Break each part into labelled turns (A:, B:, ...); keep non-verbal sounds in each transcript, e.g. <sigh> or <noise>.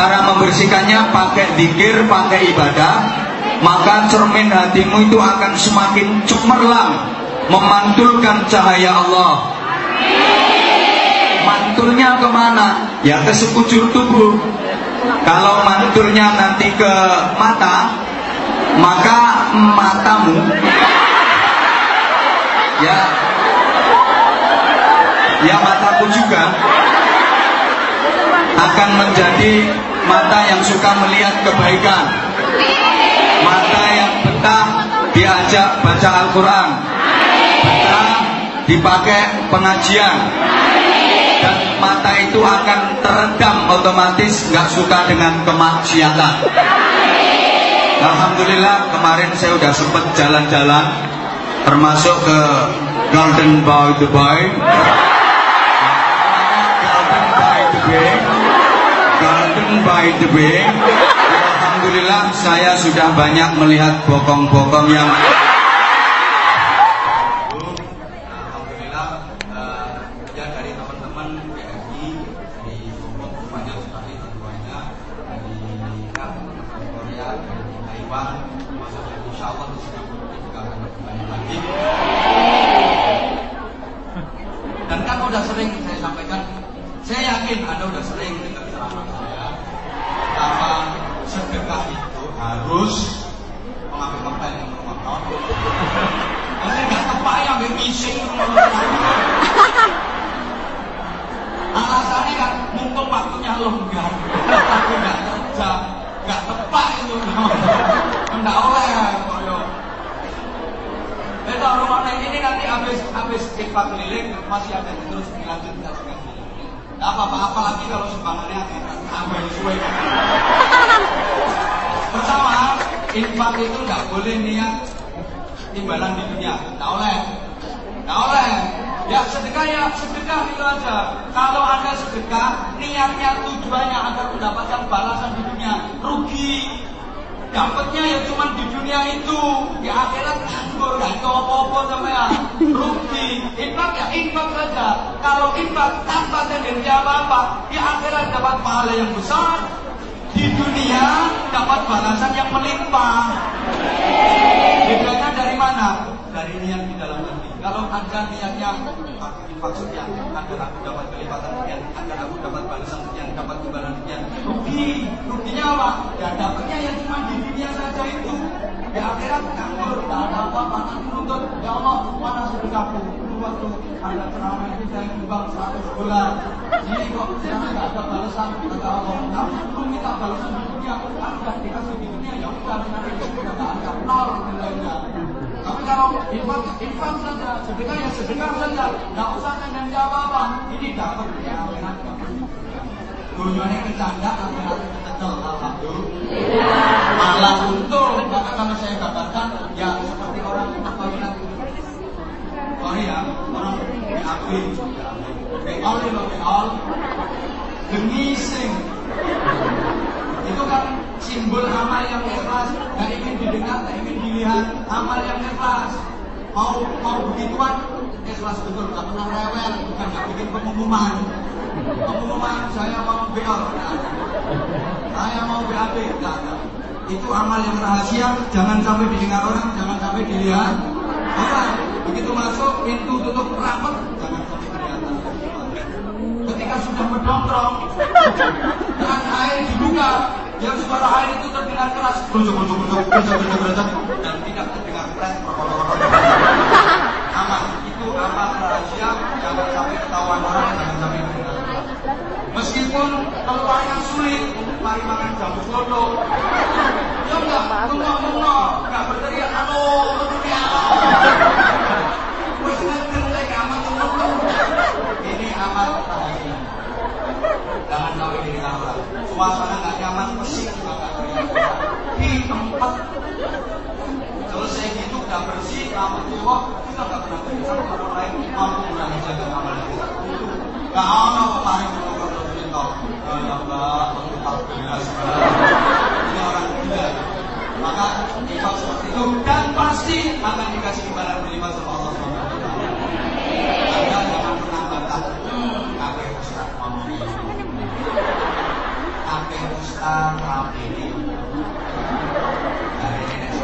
A: Cara membersihkannya pakai dikir, pakai ibadah, maka cermin hatimu itu akan semakin cemerlang, memantulkan cahaya Allah. Mantulnya ke mana? Ya ke sekujur tubuh. Kalau mantulnya nanti ke mata, maka matamu ya ya mataku juga akan menjadi mata yang suka melihat kebaikan. Mata yang betah diajak baca Al-Quran. Betah dipakai pengajian. Dan mata itu akan teredam otomatis nggak suka dengan kemaksiatan. Alhamdulillah kemarin saya udah sempat jalan-jalan termasuk ke Golden the Bay Golden by the Golden by the Bay Alhamdulillah saya sudah banyak melihat bokong-bokong yang habis habis ikhfa keliling masih akan terus dilanjutkan Tidak apa-apa, lagi kalau sumbangannya sampai sesuai. <laughs> Pertama, infak itu tidak boleh niat timbalan di dunia. Tidak oleh. Tidak oleh. Ya sedekah ya sedekah itu aja. Kalau anda sedekah niatnya tujuannya agar mendapatkan balasan di dunia rugi Dapatnya ya cuma di dunia itu. Di akhirat nganggur, gak tahu apa-apa ya Rugi. Impak ya impak saja. Kalau impak tanpa tendensi apa-apa, di akhirat dapat pahala yang besar. Di dunia dapat balasan yang melimpah. Bedanya dari mana? Dari niat di dalam hati. Kalau ada niatnya maksudnya agar aku dapat kelipatan sekian, agar aku dapat balasan sekian, dapat imbalan sekian. Rugi, ruginya apa? Ya dapatnya yang cuma di dunia saja itu. ya akhirat kabur, tak ada apa-apa, nanti menuntut. Ya Allah, mana sedekahku? Dulu waktu ada ceramah ini saya nyumbang 100 bulan. Ini kok saya tidak ada balasan, kepada Allah. Kamu belum minta balasan di dunia, aku dikasih di dunia, ya udah, nanti itu sudah tidak ada. Nol nilainya. Tapi kalau infak, infak saja, sedekah yang sedekah saja, tidak usah dengan jawaban. Ini dapat ya, enak. Dunia ini canda, akhiratnya kecil, alhamdulillah. Malah untung, maka kalau saya katakan, ya seperti orang apa akhirat. Oh Sorry ya, orang diakui. Beol, beol, demi sing. Itu kan simbol amal yang ikhlas dan ingin didengar ingin dilihat. Amal yang ikhlas. Mau mau begituan? Ikhlas betul nggak pernah rewel. Bukan nggak bikin pengumuman. Pengumuman saya mau biar, saya mau BAB enggak itu amal yang rahasia. Jangan sampai didengar orang jangan sampai dilihat. Orang begitu masuk pintu tutup rapat. Jangan sampai kelihatan. Ketika sudah mendongkrong dan air dibuka yang suara air itu terdengar keras. Kerucuk kerucuk kerucuk kerucuk kerucuk kerucuk dan tidak terdengar keras. <laughs> Aman. Itu aman rahasia jangan sampai ketahuan orang jangan sampai ketahuan meskipun tempat yang sulit mari makan jamu bodoh ya enggak enggak enggak. Enggak berteriak halo berteriak. Ini amat rahasia jangan sampai diketahui suasana Selesai gitu udah bersih, aman jiwa, kita nggak pernah bersih sama orang lain mampu jaga amal itu Gak ada petani kalau nggak pernah eh, ya aku tak jelas Ini orang gila. Maka infak seperti itu dan pasti akan dikasih imbalan berlima sama Allah SWT. Anda Ada pernah bantah, kakek Ustaz Ustaz.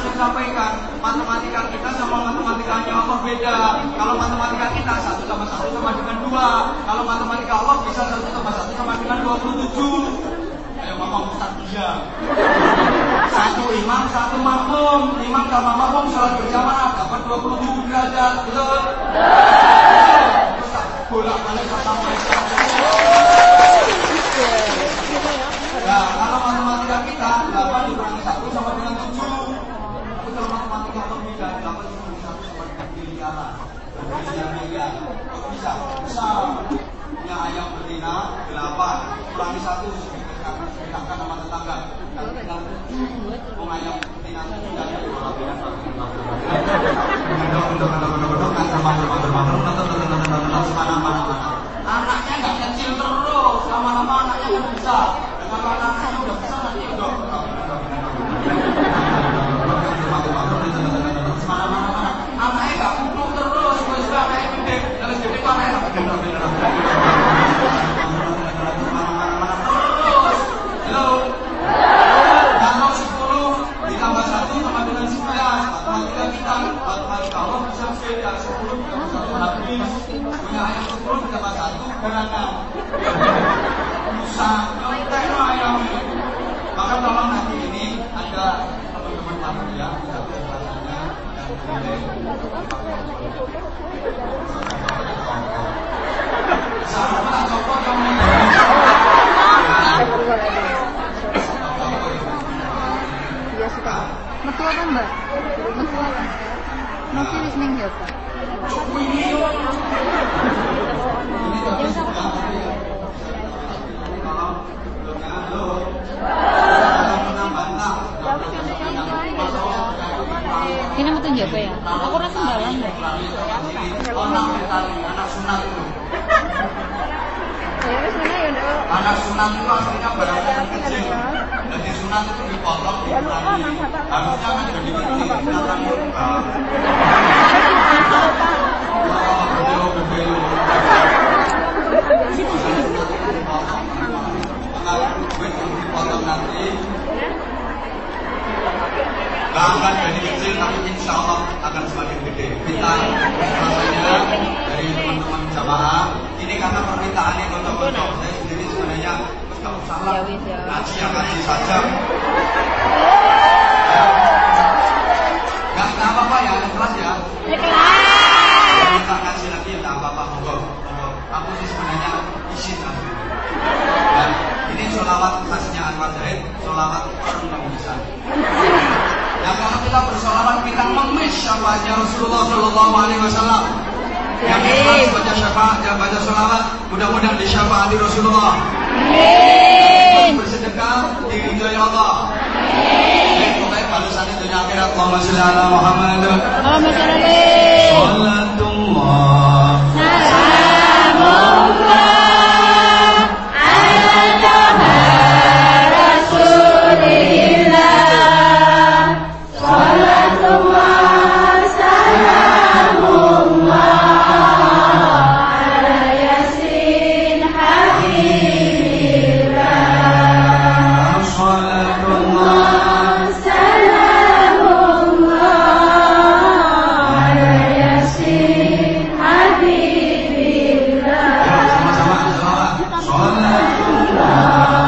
A: sering sampaikan, matematika kita sama matematikanya Allah beda. Kalau matematika kita satu sama satu sama dengan dua. Kalau matematika Allah bisa satu sama satu sama dengan dua puluh tujuh. Ayo ngomong Ustaz dia. Satu imam, satu makmum. Imam sama makmum sholat berjamaah dapat 27 derajat. Betul? Bolak balik sampai Nah, kalau matematika kita 8 dikurangi 1 sama dengan 7. Tapi kalau matematika Allah beda, 8 dikurangi 1 sama dengan miliaran. Miliar miliar. Kok bisa? Bisa. Punya ayam betina 8 kurangi 1 sedangkan sama tetangga. Beda Anaknya nggak kecil terus, lama-lama anaknya kan bisa. Kalau anaknya udah besar nanti udah Anaknya nggak kumpul terus, wes gak kayak gede, terus gede kok anaknya nggak bener bener. Terus, halo. Kalau 10 ditambah 1 sama dengan 11 Matematika kita Matematika Allah bisa beda 10 ditambah 1 habis Punya ayam 10 ditambah 1 berenang Musa Nyontek no ayam Maka tolong nanti ini ada teman-teman panitia Bisa penjelasannya Dan boleh Sama copot kamu Iya suka. Metu
B: apa mbak? Metu apa?
A: Masih wis
B: ning ya pak.
A: Ini metu jaga ya? Aku rasa sembalan
B: wis mana ya ndak.
A: Anak sunat itu aslinya barang kecil. Jadi sunat itu dipotong, dikurangi. Harusnya kan jadi duit yang dipotong nanti. Gak akan jadi kecil, tapi insya Allah akan semakin gede. Kita rasanya dari teman-teman jamaah. Ini karena permintaannya kocok-kocok. Saya sendiri sebenarnya kalau salah Ya wis,
B: ya.
A: ngaji ya ngaji saja. Gak gak apa-apa ya, ikhlas ya. Kalau minta ngaji lagi ya gak apa-apa, monggo. monggo. Aku sih sebenarnya izin. Dan ini sholawat khasnya Anwar Zahid, sholawat orang yang bisa. Ya kalau kita bersolawat kita mengemis syafaatnya Rasulullah Shallallahu Alaihi Wasallam. Yang ikhlas baca syafaat, yang baca sholawat, mudah-mudahan disyafaati Rasulullah. Amin. Bersedekah diridhoi Allah. Amin. Pokoknya balasan dunia akhirat. Allahumma sholli ala Muhammad. Allahumma sholli
B: alaihi.
A: Salatullah. Ah.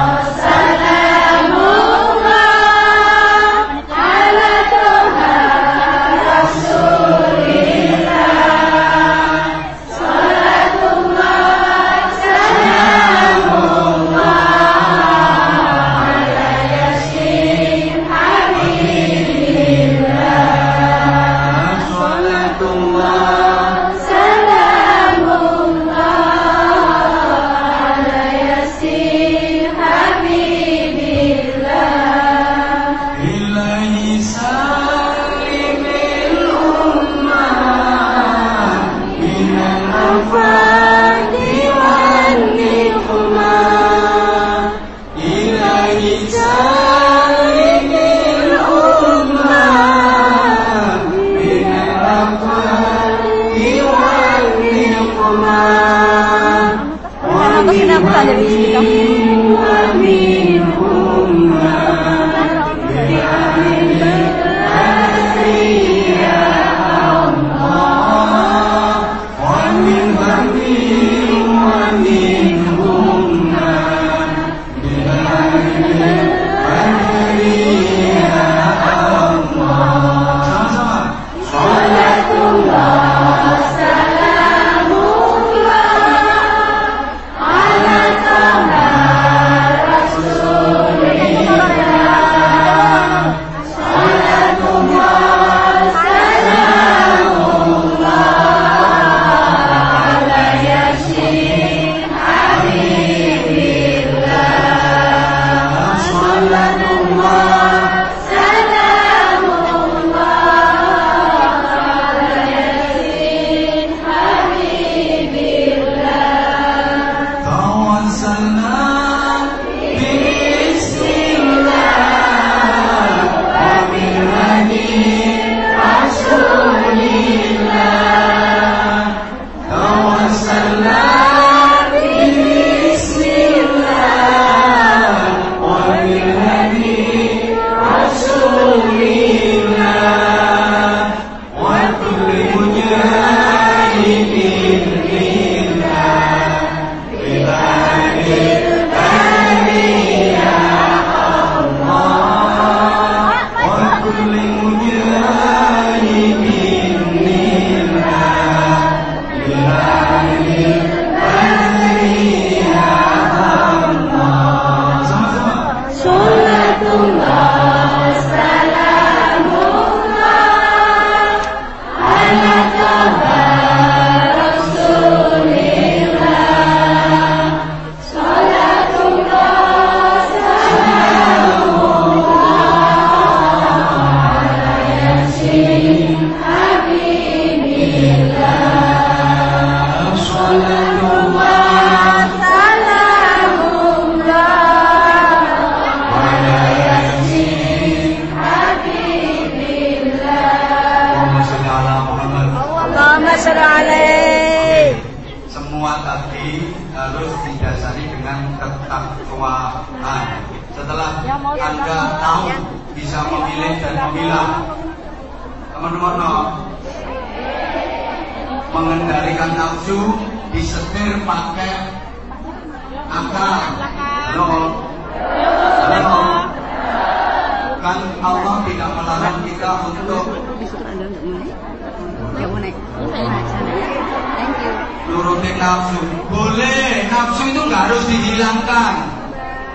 B: Thank you.
A: nurutin nafsu. Boleh, nafsu itu nggak harus dihilangkan.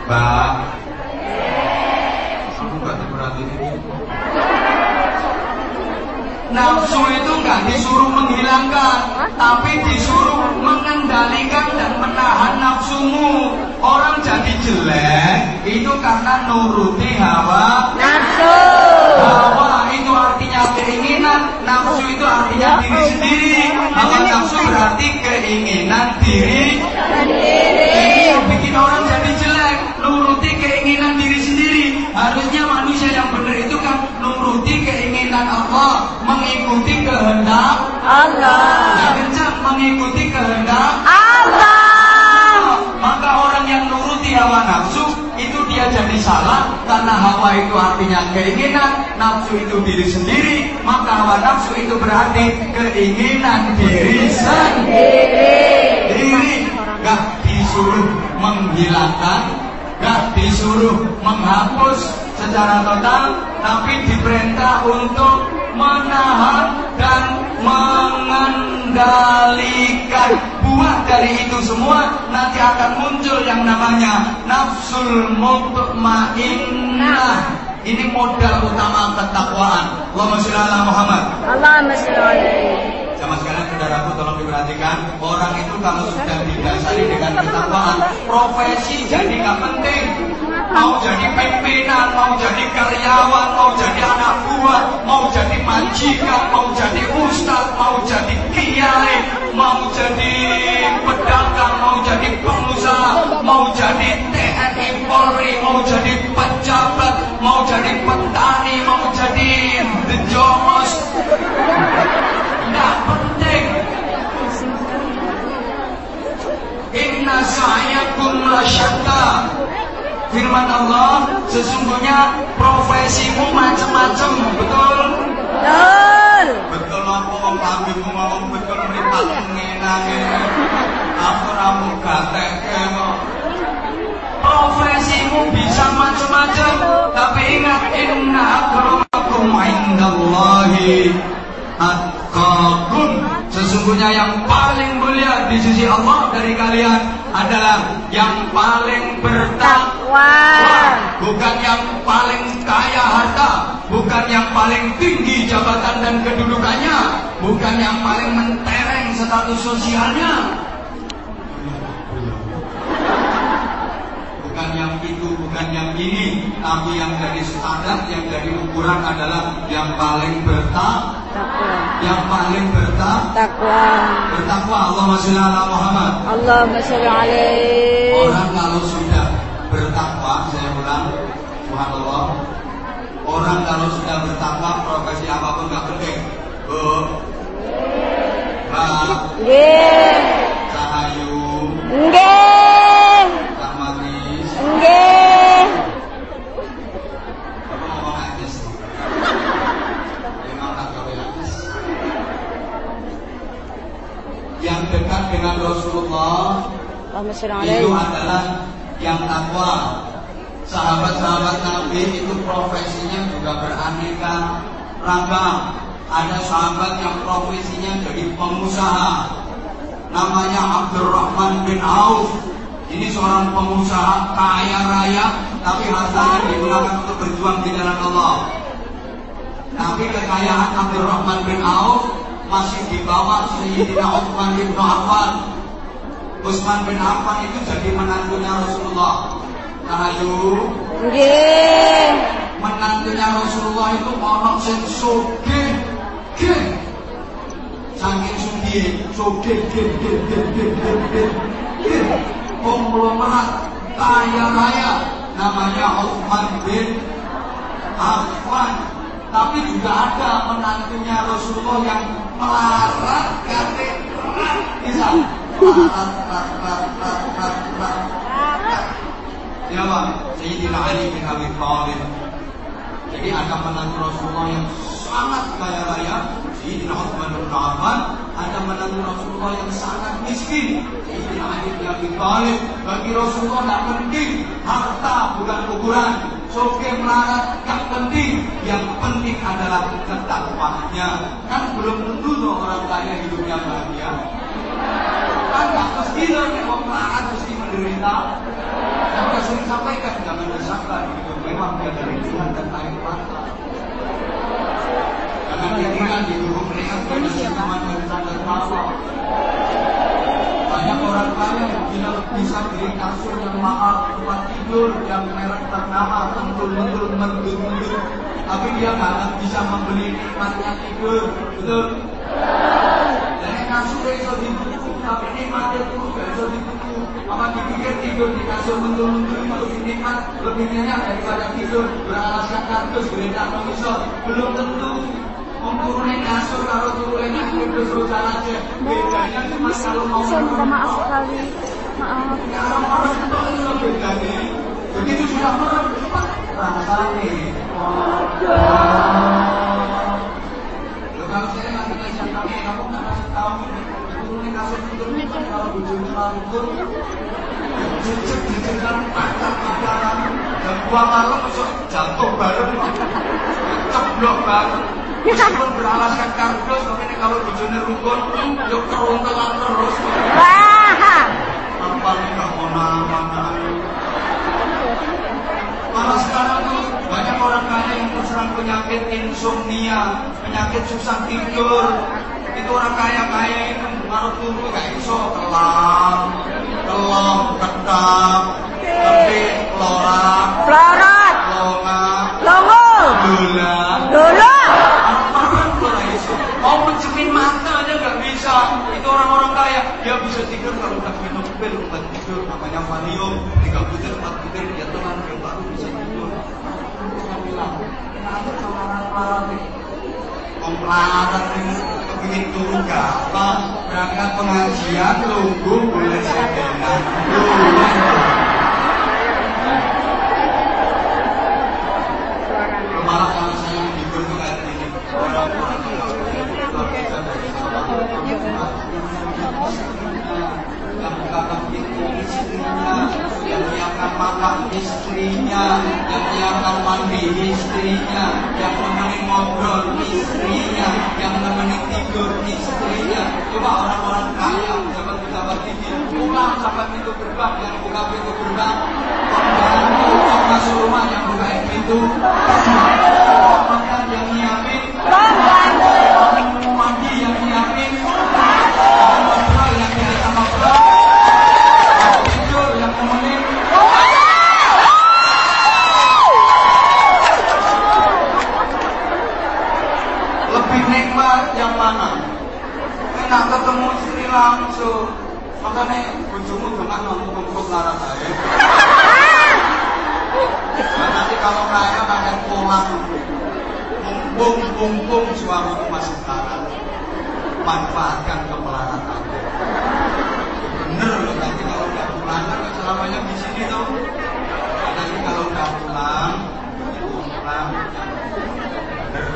A: Mbak. Nafsu itu nggak disuruh menghilangkan, tapi disuruh mengendalikan dan menahan nafsumu. Orang jadi jelek itu karena nuruti hawa
B: Nafsu.
A: Hawa itu artinya keinginan, nafsu itu artinya diri sendiri. Hawa nafsu berarti keinginan diri Ini yang bikin orang jadi jelek, nuruti keinginan diri sendiri. Harusnya manusia yang benar itu kan nuruti keinginan Allah, mengikuti kehendak
B: Allah. yang
A: kencang, mengikuti kehendak
B: Allah.
A: maka orang yang nuruti hawa nafsu dia jadi salah karena hawa itu artinya keinginan, nafsu itu diri sendiri, maka hawa nafsu itu berarti keinginan diri sendiri. Gak disuruh menghilangkan, gak disuruh menghapus secara total, tapi diperintah untuk menahan dan mengendalikan buah dari itu semua nanti akan muncul yang namanya nafsul mutmainnah. Ini modal utama ketakwaan Allahumma sholli ala Muhammad.
B: Allahumma sholli alaihi.
A: sama sekalian saudaraku tolong diperhatikan. Orang itu kalau sudah didasari dengan ketakwaan Profesi jadi nggak penting. Mau jadi pimpinan, mau jadi karyawan, mau jadi anak buah Mau jadi majikan, mau jadi ustaz, mau jadi kiai Mau mau jadi pejabat Mau jadi petani, mau jadi jomos Tidak penting. Inna sa'yakum lasyatta. Firman Allah, sesungguhnya profesimu macam-macam, betul?
B: Betul.
A: Betul apa wong kambing ngomong betul mripat ngenange. Aku ramu kok. Profesimu bisa macam-macam, tapi ingat inna akramakum indallahi atqakum. Sesungguhnya yang paling mulia di sisi Allah dari kalian adalah yang paling bertakwa. Bukan yang paling kaya harta, bukan yang paling tinggi jabatan dan kedudukannya, bukan yang paling mentereng status sosialnya. Bukan yang itu, bukan yang ini, tapi yang dari standar, yang dari ukuran adalah yang paling bertakwa,
B: Takwa.
A: yang paling bertakwa.
B: Takwa.
A: Bertakwa Allahumma sholli ala Muhammad.
B: Allahumma sholli alaihi. Orang
A: kalau sudah bertakwa, saya ulang, Subhanallah. Orang kalau sudah bertakwa, profesi apa pun gak penting. Bu, Mbak,
B: Nggih.
A: Cahayu,
B: Nggih.
A: Kak Matis, Nggih. apa ngomong aja sih? Memang tak gawe Yang dekat dengan Rasulullah
B: itu
A: adalah yang takwa. Sahabat-sahabat Nabi itu profesinya juga beraneka ragam. Ada sahabat yang profesinya jadi pengusaha. Namanya Abdurrahman bin Auf. Ini seorang pengusaha kaya raya, tapi hartanya digunakan untuk berjuang di jalan Allah. Tapi kekayaan Abdurrahman bin Auf masih di bawah Sayyidina Utsman bin Affan. Utsman bin Affan itu jadi menantunya Rasulullah. Tahayu,
B: Nggih.
A: menantunya Rasulullah itu orang sing sugih, gih. Saking sugih, sugih, gih, gih, gih, gih, gih, gih, gih. Konglomerat kaya raya namanya Utsman bin Affan. Tapi juga ada menantunya Rasulullah yang melarat kate bisa melarat, rat, rat, rat, rat. Siapa? Sayyidina Ali bin Abi Thalib. Jadi ada menantu Rasulullah yang sangat kaya raya, Sayyidina Utsman bin Affan, ada menantu Rasulullah yang sangat miskin, Sayyidina Ali bin Abi Thalib. Bagi Rasulullah tidak penting harta bukan ukuran, Soke melarat gak penting, yang penting adalah ketakwaannya. Kan belum tentu orang kaya hidupnya bahagia. Kan gak mesti loh orang melarat mesti menderita. Saya sering sampaikan jangan desakan hidup memang dia dari Tuhan dan air mata. Jangan pikiran di guru melihat kondisi teman dan tawa. Banyak orang kaya yang tidak bisa beli kasur yang mahal, tempat tidur yang merek ternama, tentul-tentul, mendur-mundur. Tapi dia nggak bisa membeli nikmatnya tidur, betul? Jadi kasur itu dibutuh, tapi nikmatnya itu nggak bisa dibutuh. Apa dipikir tidur di kasur mendur-mundur itu lebih nikmat, lebih nyenyak daripada tidur beralaskan kardus, geledah mengisor? Belum tentu. Saya minta maaf sekali. Maaf. Begitu sudah rasanya. Kalau saya kamu, kamu nggak kasih tahu. Kasur kalau bujurnya. Dan malam besok jatuh bareng. Ceblok bareng. Meskipun beralaskan kardus, ini kalau bujurnya rukun, yuk keruntelan terus.
B: Wah.
A: Apa nih gak mau nama Malah sekarang tuh banyak orang kaya yang terserang penyakit insomnia, penyakit susah tidur. Itu orang kaya-kaya itu ngaruh turu gak iso kelam, kelom, ketap, tapi lora,
B: Pelarat.
A: longa,
B: Longo.
A: gula.
B: Dulu.
A: Mau mencemin mata aja gak bisa. Itu orang-orang kaya, dia bisa tidur kalau udah minum pil obat tidur namanya Valium, tiga butir, empat butir, dia tenang, dia baru bisa tidur. Saya bilang, kenapa sama orang nih? Pemelarat ini kepingin turun gampang, berangkat pengajian, tunggu boleh sedenan. Malah kalau saya tidur tuh kayak gini, orang-orang yang bisa dari bukakan pintu istrinya, yang menyiapkan makan istrinya, yang menyiapkan mandi istrinya, yang nemenin ngobrol istrinya, yang nemenin tidur istrinya. Coba orang-orang kaya, pejabat pejabat tinggi, pulang sampai pintu gerbang, yang buka pintu gerbang, pembantu yang masuk rumah yang bukain pintu, pulang mumpung-mumpung suamimu masih melarat manfaatkan kemelaratan bener loh nanti kalau udah nggak selamanya di sini tuh nanti kalau udah pulang itu pulang bener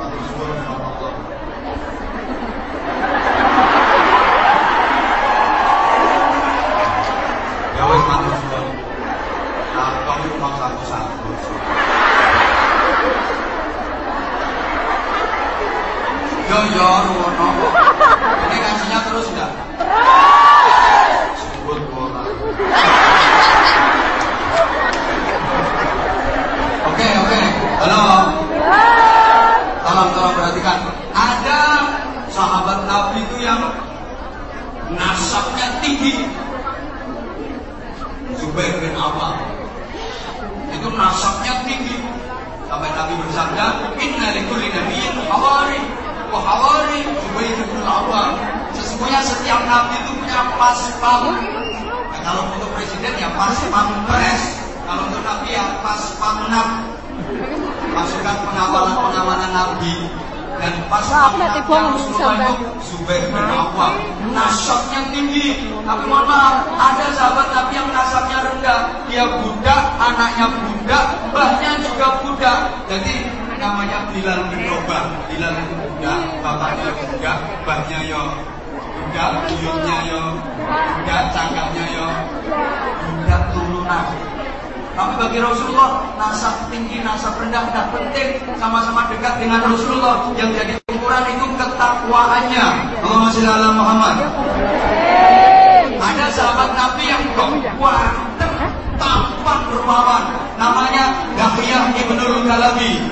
A: Matur suwun sama Allah ya wes matur suwun nah kamu rumah satu-satu Yo yo ruwono. Ini kasihnya terus enggak? Sebut bola. Oke oke. Halo. Tolong tolong perhatikan. Ada sahabat Nabi itu yang nasabnya tinggi. Zubair bin Awam. Itu nasabnya tinggi. Sampai Nabi bersabda, Inna likulli nabiyyin hawari wa hawari Zubair bin Awam. Sesungguhnya setiap nabi itu punya pas pam. Nah, kalau untuk presiden ya pas pampres. Kalau untuk nabi ya pas pamnap. Masukan pengawalan pengawalan nabi. dan pas bohong, Rasulullah itu Zubair bin Awam nasabnya tinggi tapi mohon maaf ada sahabat Nabi yang nasabnya rendah dia budak anaknya budak mbahnya juga budak jadi namanya Bilal bin Rabah Bilal itu budak bapaknya budak mbahnya yo budak buyutnya yo budak cangkapnya yo budak turunan tapi bagi Rasulullah, nasab tinggi, nasab rendah tidak penting. Sama-sama dekat dengan Rasulullah. Yang jadi ukuran itu ketakwaannya. Allahumma sholli ala Muhammad. Ada sahabat Nabi yang ganteng, tampan berpawan. Namanya Dahiyah Ibnul Kalabi.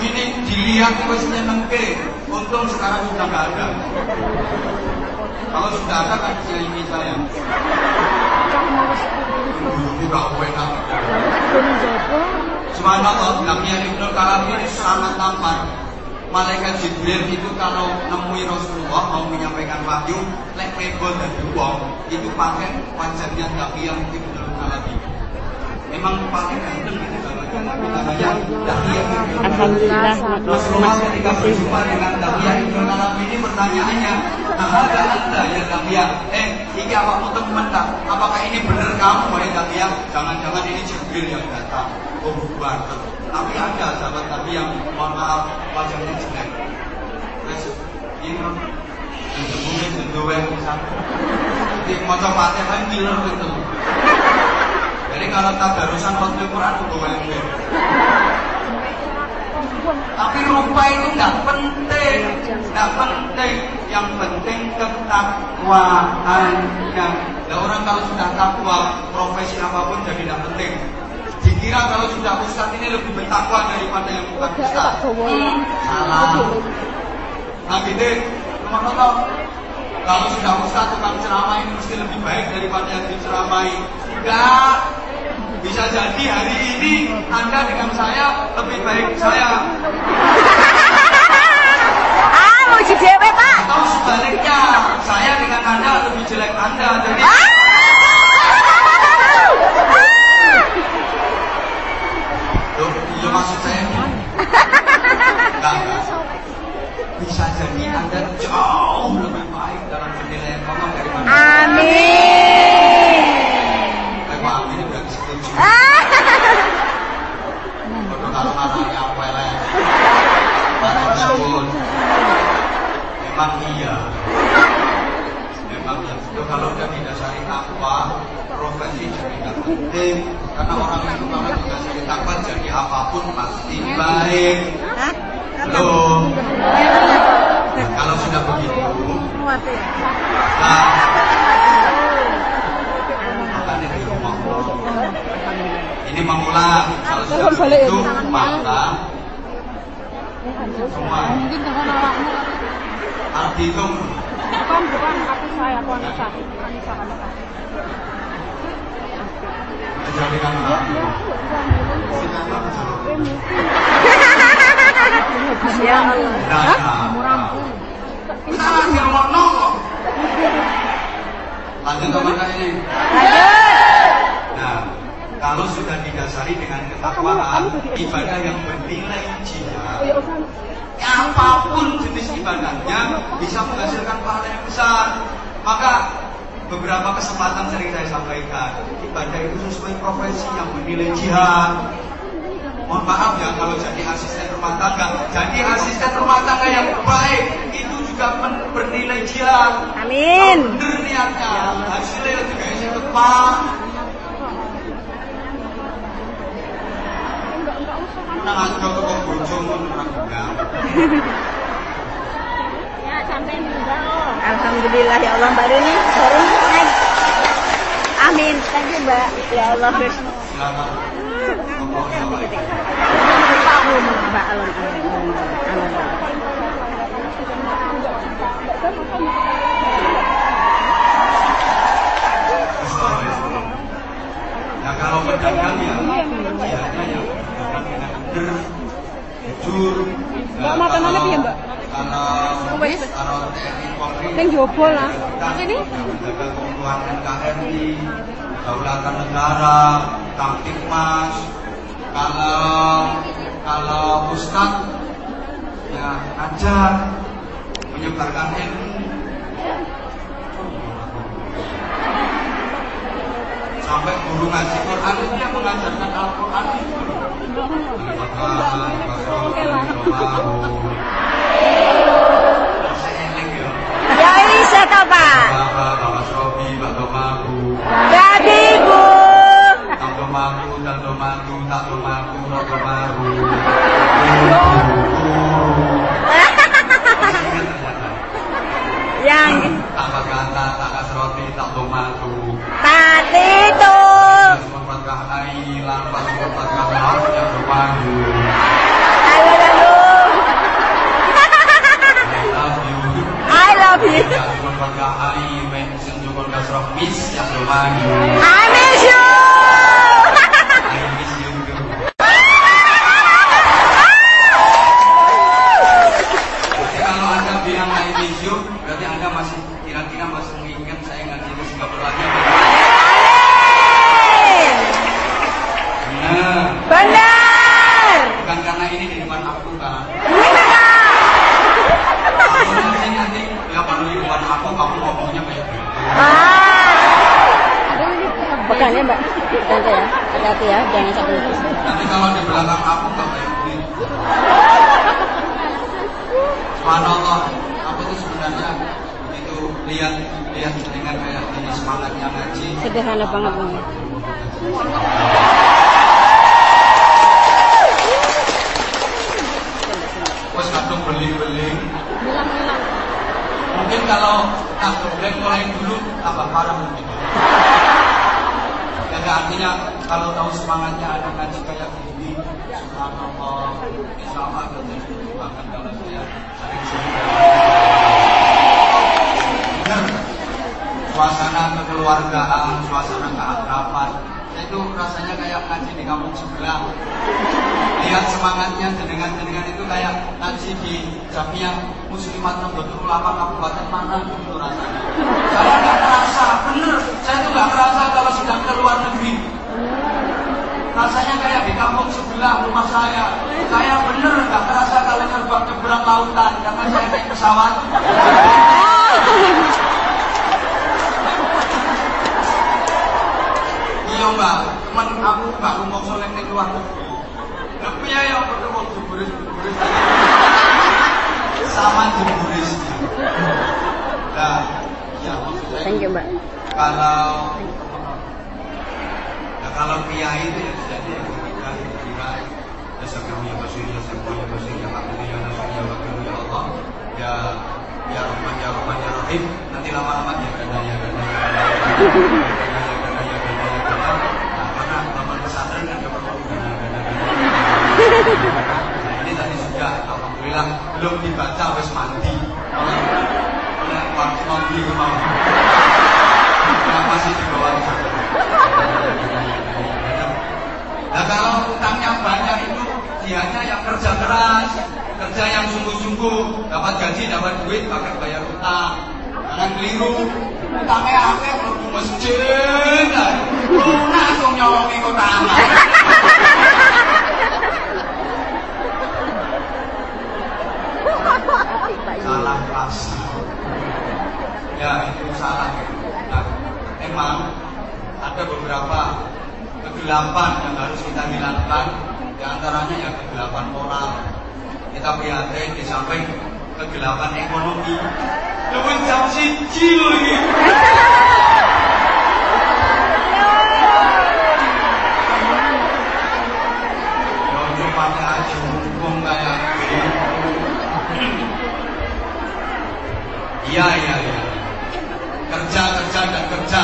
A: Ini dilihat wis nyenengke. Untung sekarang sudah nggak ada. Kalau sudah ada kan ini saya. Dulu gak enak. Subhanallah, Nabi Ibnu Karabi ini sangat tampan. Malaikat Jibril itu kalau nemui Rasulullah mau menyampaikan wahyu, lek rebel dan uang itu pakai wajahnya Nabi yang Ibnu Karabi. Memang Dahiyah Ibnu Alhamdulillah. Rasulullah ketika berjumpa dengan Dahiyah Ibnu Karabi ini pertanyaannya, Nah ada anda ya Dahiyah, eh ini awakmu teman tak? Apakah ini benar kamu wahai Dahiyah? Jangan-jangan ini Jibril yang datang. Oh bukan. Tapi ada sahabat Nabi yang mohon maaf wajahnya jelek. Terus ini mungkin senduwe misalnya. Jadi macam fatihah ngiler gitu. Jadi kalau tadarusan waktu Quran itu gue Tapi rupa itu nggak penting, nggak penting. Yang penting ketakwaannya. Ya orang kalau sudah takwa, profesi apa pun jadi tidak penting. Dikira kalau sudah ustadz ini lebih bertakwa daripada yang bukan ustadz. Salah. Nah gitu, nonton. Kalau sudah ustadz tukang ceramah ini mesti lebih baik daripada yang diceramai. Enggak. Bisa jadi hari ini Anda dengan saya lebih baik saya. <laughs>
B: Ah, muji dhewe, Pak.
A: Atau sebaliknya, saya dengan Anda lebih jelek Anda. Jadi Loh, iya maksud saya Enggak, enggak. Bisa jadi Anda jauh lebih baik dalam penilaian daripada
B: Amin.
A: Eh, Pak Amin berarti setuju. Waduh, kalau marahnya apa lah? Walaupun memang iya. Memang iya. Itu kalau udah didasari takwa, profesi jadi nggak penting. Karena orang itu kalau didasari takwa jadi apa pun pasti baik. Belum. Nah, kalau sudah begitu, nah, makanya di rumah ini mengulang kalau sudah begitu maka semua. Mungkin dengan awakmu. harus dihitung Bukan, bukan kaki saya, aku Anissa. Anissa, Anissa.
B: Ya
A: nah, kita lagi rumah nongol lanjut ini? Nah, kalau sudah didasari dengan ketakwaan, ibadah yang bernilai jihad, apa pun jenis ibadahnya bisa menghasilkan pahala yang besar. Maka beberapa kesempatan sering saya sampaikan, ibadah itu sesuai profesi yang bernilai jihad. Mohon maaf ya kalau jadi asisten rumah tangga, jadi asisten rumah tangga yang baik itu juga bernilai jihad.
B: Amin.
A: Bener niatnya, hasilnya juga isi tepat. Nang aja kok bojo ngono ora guna. <laughs>
B: Alhamdulillah ya Allah Mbak Rini. Baru naik. Amin. Thank you Mbak. Ya Allah. Mbak Alon. Alon.
A: Nah kalau pedagang ya, dengan bener, jujur. Mbak, makan mana kalau- piye, Mbak? Kalau Wes. Ning jowo lah. ini menjaga keutuhan NKRI, kedaulatan negara, Kamtipmas. Kalau kalau Ustadz ya aja belajar, menyebarkan ilmu. Sampai guru ngaji Quran itu yang mengajarkan Al-Quran itu.
B: Pak.
A: Bapak, Sobi, Bapak Mabu.
B: Jadi Bu.
A: Tanto maku, tanto maku, tanto maku, tanto maku.
B: Yang
A: Tak tak kasroti, tak tomaku.
B: tadi itu.
A: Sempat ai, lampas sempat harus yang berpadu.
B: Halo halo.
A: I love you.
B: I love you.
A: Sempat ai, men senjukon kasroh miss yang berpadu. I
B: miss you.
A: I miss you too. Jadi kalau anda bilang I miss you, berarti anda masih kira-kira masih mengingat saya ngaji di Singapura lagi. Benar.
B: Benar.
A: Bukan karena ini di depan aku kan. Kalau nanti nanti ya kalau di depan aku kamu ngomongnya kayak gitu.
B: Pegang ya Mbak. Tante ya. Hati-hati ya. Jangan sampai lupa.
A: Nanti belakang aku nggak kayak gitu. Subhanallah, aku tuh sebenarnya begitu lihat lihat dengan kayak ini semangatnya ngaji. Sederhana banget Bang. Terus kadung beling-beling. Mungkin kalau tak geblek mulai dulu tambah parah mungkin. Ya artinya kalau tahu semangatnya ada ngaji kayak gini, subhanallah, insya Allah akan jadi bahkan kalau saya sering sering. Benar, suasana kekeluargaan, suasana keakraban, itu rasanya kayak ngaji di kampung sebelah. Lihat semangatnya jenengan-jenengan itu kayak ngaji di Jamiah Muslimat Nahdlatul Ulama Kabupaten mana gitu rasanya. Saya nggak kerasa, bener. Saya tuh nggak kerasa kalau sedang ke luar negeri. Rasanya kayak di kampung sebelah rumah saya. Saya bener nggak kerasa kalau terbang nyebrang lautan karena saya naik pesawat. Iya mbak, teman aku mbak rumah soleh ning luar negeri. Tapi ya yang ketemu jeburis jeburis sama jeburisnya. Nah, ya maksud saya Thank you
B: Mbak.
A: kalau ya kalau kiai itu ya jadi ya ketika ya sebelum ya basir ya sebelum ya basir ya akhirnya ya nasir ya wakil ya Allah ya ya Rahman ya Rahman ya Rahim nanti lama-lama ya ganda ya ganda ya ganda ya ini tadi sudah alhamdulillah belum dibaca wes mandi. Oleh waktu mandi kemarin Kenapa sih di bawah? Nah kalau utangnya banyak itu dianya yang kerja keras, kerja yang sungguh-sungguh, dapat gaji, dapat duit, pakai bayar utang. Jangan keliru, utangnya akeh mlebu masjid, lunas langsung nyolongi kota Ya itu salah. Nah, memang ada beberapa kegelapan yang harus kita hilangkan. Di antaranya ya kegelapan moral. Kita prihatin di samping kegelapan ekonomi. Lebih jam siji loh ini. Ya cuma pakai aja hukum kayak gitu. Iya, iya, iya. Kerja, kerja.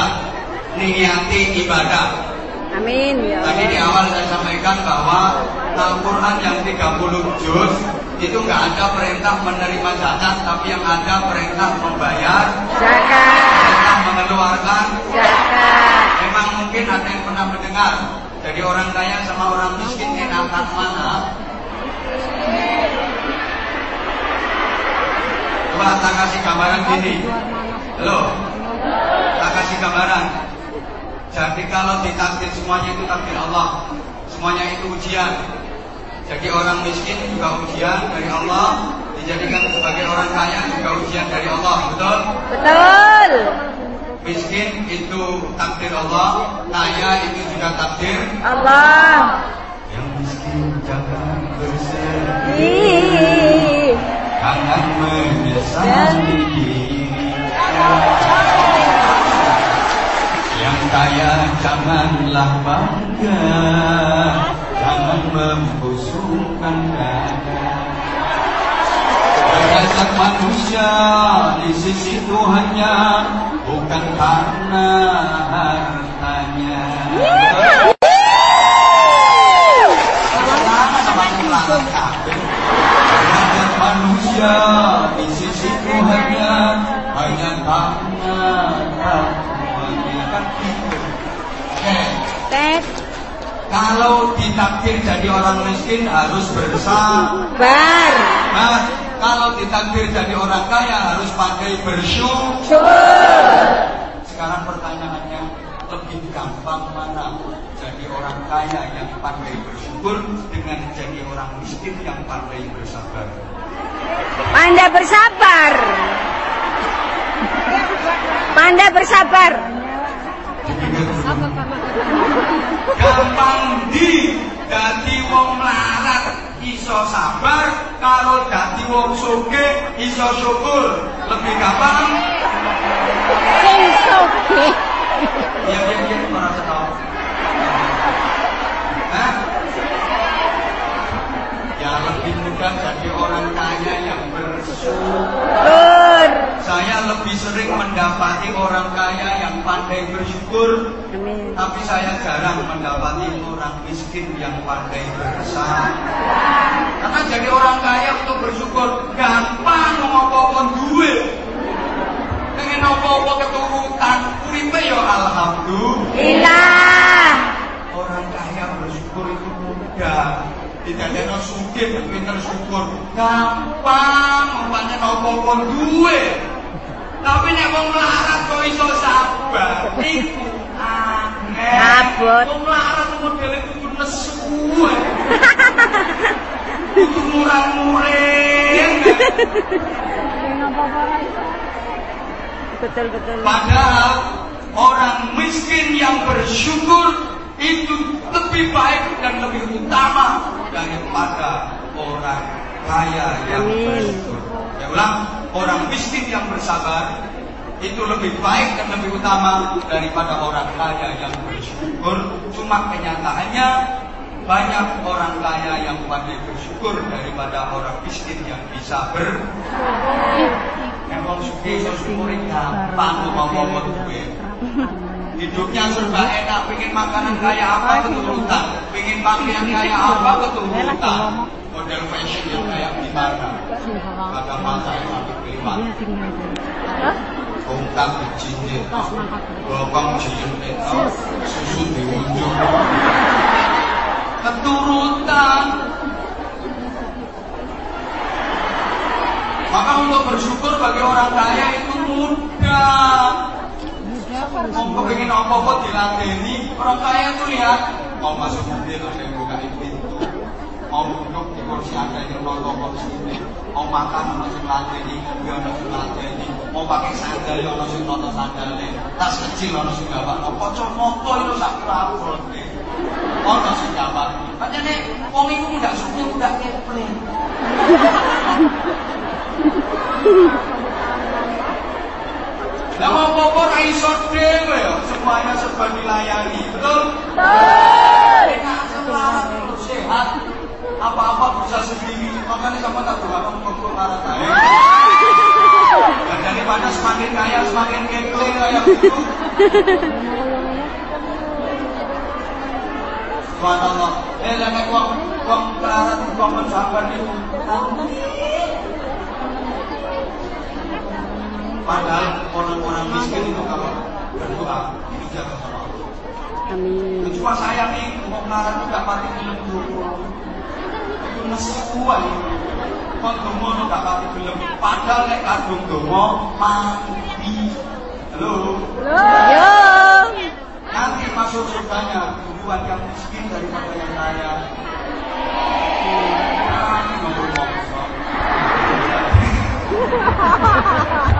A: Niati ibadah.
B: Amin ya Tadi di
A: awal saya sampaikan bahwa Al-Quran yang 30 juz itu nggak ada perintah menerima zakat, tapi yang ada perintah membayar,
B: Zakat.
A: perintah mengeluarkan.
B: Zakat.
A: Memang mungkin ada yang pernah mendengar. Jadi orang kaya sama orang miskin enakan mana? Coba tak kasih gambaran gini. Halo, kasih gambaran. Jadi kalau ditakdir semuanya itu takdir Allah. Semuanya itu ujian. Jadi orang miskin juga ujian dari Allah. Di dijadikan sebagai orang kaya juga ujian dari Allah, betul?
B: Betul.
A: Miskin itu takdir Allah, kaya itu juga takdir.
B: Allah.
A: Yang miskin jangan bersedih,
B: Ih.
A: jangan menyesali diri. Yang kaya janganlah bangga, jangan membusungkan dada. Derajat manusia di sisi Tuhannya bukan karena hartanya. Derajat manusia Kalau ditakdir jadi orang miskin harus bersabar.
B: Bar.
A: Nah, kalau ditakdir jadi orang kaya harus pandai bersyukur.
B: Syukur.
A: Sekarang pertanyaannya lebih gampang mana? Jadi orang kaya yang pandai bersyukur dengan jadi orang miskin yang pandai bersabar.
B: Panda bersabar. Panda bersabar.
A: Gampang di dadi wong melarat iso sabar, kalau dadi wong sugih iso syukur. Lebih gampang.
B: Sing soge.
A: Iya, iya, iya, tahu. Hah? Lebih mudah jadi orang kaya yang bersyukur. Syukur. Saya lebih sering mendapati orang kaya yang pandai bersyukur,
B: Amin.
A: tapi saya jarang mendapati orang miskin yang pandai bersabar. Karena jadi orang kaya untuk bersyukur gampang ngomong duit. Pengen apa-apa keturutan, uripe ya alhamdulillah.
B: Ilah.
A: Orang kaya bersyukur itu mudah. Tidak ada sugih pinter syukur. Gampang umpamanya nopo duwe. Tapi nek wong melarat kok iso sabar. Iku angel. Abot. Wong melarat modele kudu nesu. Kudu murah-muring.
B: Betul betul.
A: Padahal orang miskin yang bersyukur itu lebih baik dan lebih utama daripada orang kaya yang bersyukur. Ya ulang, orang miskin yang bersabar itu lebih baik dan lebih utama daripada orang kaya yang bersyukur. Cuma kenyataannya banyak orang kaya yang pandai bersyukur daripada orang miskin yang bisa ber Emang suki iso syukuri gampang ngomong duit. Hidupnya serba enak, pengen makanan kayak apa keturutan, pengen pakaian kayak apa keturutan. Model fashion yang kayak gimana? Kagak pakai sampai kelima. Bongkang dijinjit, bokong dijinjit, susu diunjuk. Keturutan, Maka untuk bersyukur bagi orang kaya itu mudah. Mau pengen apa-apa diladeni, orang kaya itu lihat mau masuk mobil ada yang bukain pintu, mau duduk di kursi ada yang nonton kursi ini, mau makan ada yang ladeni, mobil ada yang ladeni, mau pakai sandal ada yang nonton sandalnya, tas kecil yang gawat, mau kocok moto itu sak deh. Ono sing gawat. Makanya wong iku ndak syukur ndak keple. Lah apa-apa ra iso dhewe ya, semuanya serba dilayani, betul? Betul. Enak selamat, sehat. Apa-apa bisa sendiri, makanya sama tak doakan untuk marah kaya. Dan daripada semakin kaya, semakin keple kayak gitu. Subhanallah. Eh, lagi uang uang melarat, uang mensabar itu. Padahal orang-orang miskin itu kalau berdoa itu jaga sama Allah.
B: Amin.
A: Cuma saya nih mau melarat itu gak pati gelem dulu. Itu nesuan. Kok domo no gak pati gelem. Padahal nek kadung domo mati. Halo.
B: Yo.
A: Nanti masuk surganya duluan yang miskin daripada yang kaya. Nah, <laughs>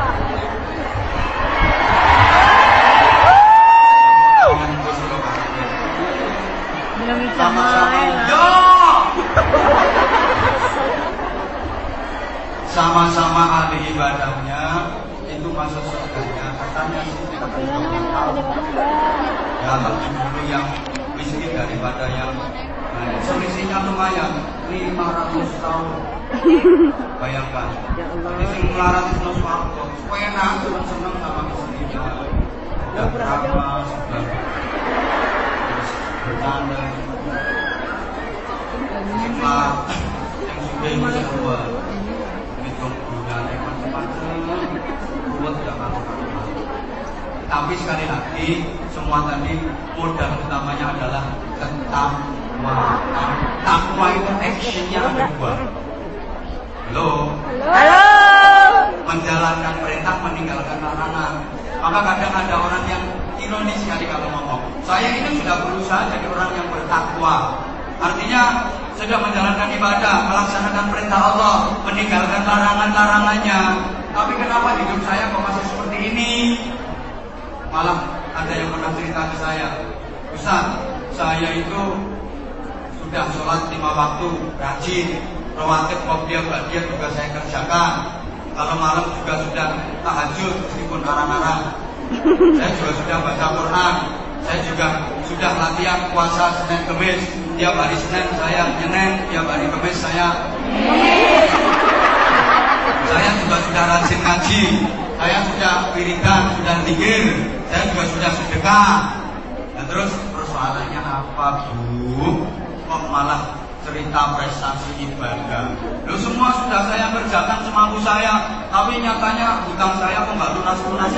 A: Dan terus persoalannya apa, Bu? Kok malah cerita prestasi ibadah? Lu semua sudah saya kerjakan semampu saya, tapi nyatanya hutang saya kok nggak lunas-lunas.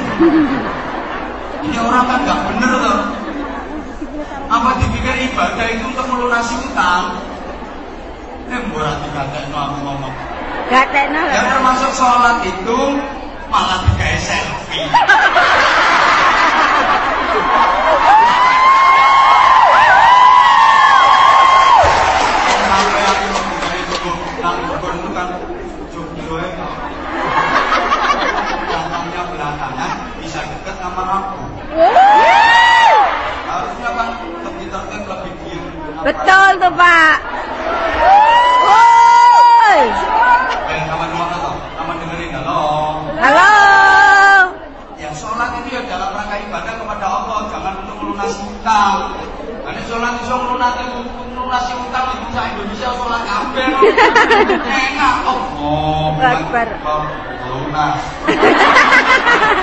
A: Ini orang kan nggak bener loh. Apa dipikir ibadah itu untuk melunasi hutang? Eh, murah dikatain aku ngomong.
B: Gak tenang Yang
A: termasuk sholat itu malah digawe selfie. <laughs> Betul tuh
B: Pak. Woi.
A: Eh, sama rumah atau sama dengerin halo.
B: Halo.
A: Yang sholat itu ya dalam rangka ibadah kepada Allah, jangan untuk melunasi utang. Sholat itu melunasi melunasi utang di bangsa Indonesia sholat kabeh. Enak kok. Oh, bukan Akbar. lunas.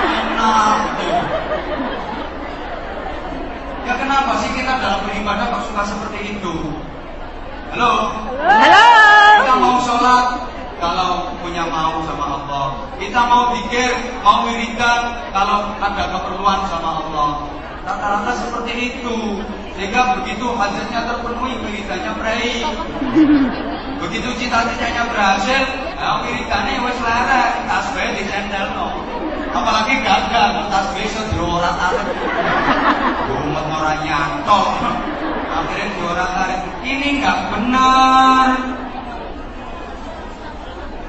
A: Enak. Ya kenapa sih kita dalam beribadah kok suka seperti itu? Halo? Halo. Kita mau sholat kalau punya mau sama Allah. Kita mau pikir, mau wiridan kalau ada keperluan sama Allah. Rata-rata seperti itu. Sehingga begitu hajatnya terpenuhi, wiridannya baik. Begitu cita-citanya berhasil, nah wiridannya wes lara, tasbih no. Apalagi gagal, tasbih sedro ora tarik. Umat orang nyantol. Akhirnya diorak tarik. Ini nggak benar.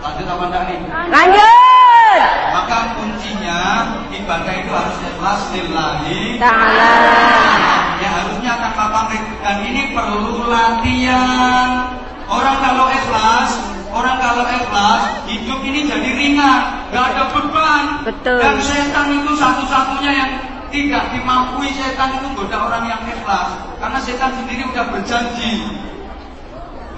A: Lanjut apa enggak nih?
B: Lanjut.
A: Maka kuncinya ibadah itu harus ikhlas lillahi
B: Ta'ala.
A: Ya harusnya tanpa pamrih dan ini perlu latihan. Orang kalau ikhlas, orang kalau ikhlas, hidup ini jadi ringan, gak ada beban.
B: Betul. Dan
A: setan itu satu-satunya yang tidak dimampui setan itu goda orang yang ikhlas. Karena setan sendiri udah berjanji.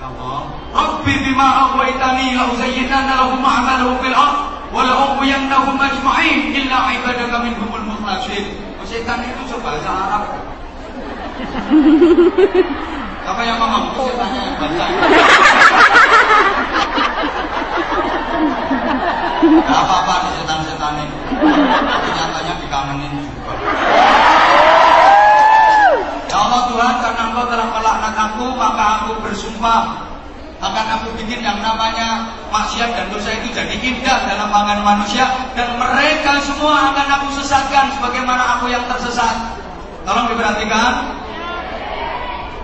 A: Ya Allah. Rabbi bima aghwaytani la uzayyinanna lahum a'malahum fil ardh wa la ughwiyannahum ajma'in illa ibadaka minhumul mukhlasin. Setan itu sebahasa Arab. Siapa yang ngomong? Setannya yang baca. Apa-apa nih setan-setan ini. Tapi nyatanya dikangenin juga. Ya Allah Tuhan, karena Engkau telah melaknat aku, maka aku bersumpah akan aku bikin yang namanya maksiat dan dosa itu jadi indah dalam pandangan manusia dan mereka semua akan aku sesatkan sebagaimana aku yang tersesat. Tolong diperhatikan.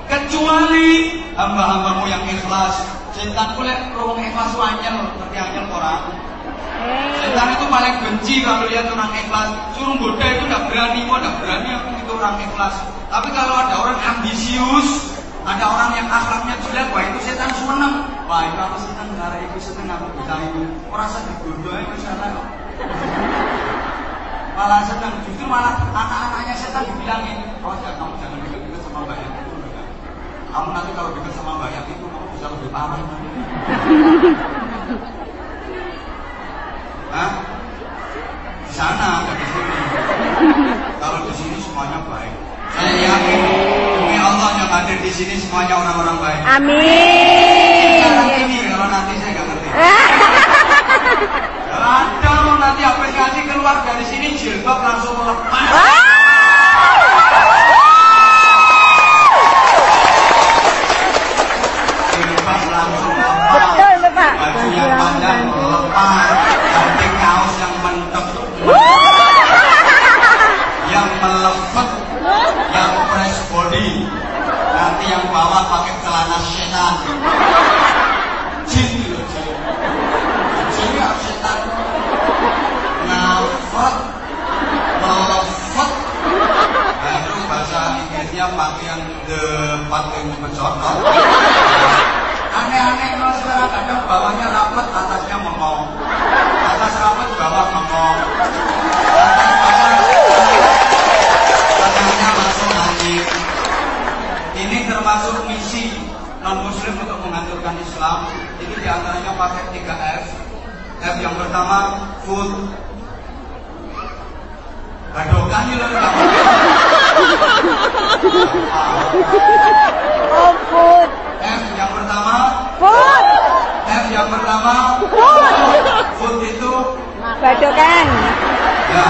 A: Kecuali hamba-hambamu yang ikhlas. Setan kulit ruang ikhlas wanyel seperti anyel orang.
B: Setan
A: itu paling benci kalau lihat orang ikhlas. Suruh goda itu tidak berani, kok tidak berani aku itu orang ikhlas. Tapi kalau ada orang ambisius, ada orang yang akhlaknya jelek, wah itu setan seneng. Wah, itu aku seneng karena ibu seneng aku bisa ibu. Merasa digodoh itu sana kok. Malah seneng, justru malah anak-anaknya setan dibilangin, oh ya kamu jangan deket-deket sama mbak yang itu. Kamu nanti kalau deket sama mbak yang itu, kamu bisa lebih parah. Hah? Di sana, di sini. Kalau di sini semuanya baik. Saya yakin hadir di sini semuanya orang-orang baik. Sekarang
B: Amin.
A: ini kalau nanti saya nggak ngerti. <laughs> Ada nanti aplikasi keluar dari sini jilbab langsung melepas. Jilbab langsung lepas. Betul,
B: Bapak.
A: Baju yang panjang lepas. Ganti kaos yang mentok. Yang melepet. Yang fresh body. Nanti yang bawah pakai celana setan. Jin itu loh, jin. Jin ya setan. Nafat. Melepet. Nah itu bahasa Inggrisnya pakai yang depan yang mencotot. Aneh-aneh kalau sekarang kadang bawahnya rapet, atasnya mengong. Atas rapet, bawah angin. Ini termasuk misi non muslim untuk menghancurkan Islam. Ini di antaranya pakai 3 F. F yang pertama food. Gadokan ini loh.
B: Oh, food.
A: F yang pertama,
B: Food.
A: F yang pertama, Food.
B: Badokan.
A: Ya,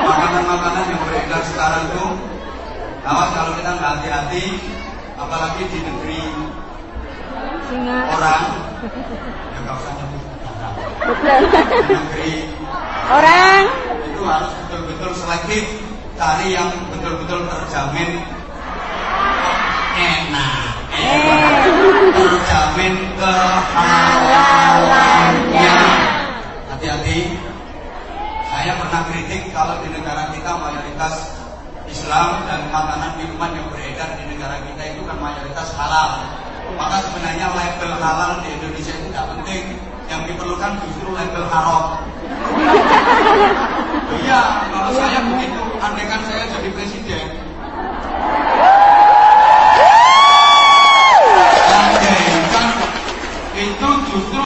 A: makanan-makanan yang beredar sekarang tuh, awas kalau kita nggak hati-hati, apalagi di negeri Singa. orang, ya nggak usah nyebut.
B: Di
A: negeri Orang. itu harus betul-betul selektif, cari yang betul-betul terjamin enak, Eh. terjamin kehalalannya. Hati-hati, saya pernah kritik kalau di negara kita mayoritas Islam dan makanan minuman yang beredar di negara kita itu kan mayoritas halal. Maka sebenarnya label halal di Indonesia itu tidak penting. Yang diperlukan justru label haram. Iya, kalau saya begitu, andaikan saya jadi presiden. Andaikan itu justru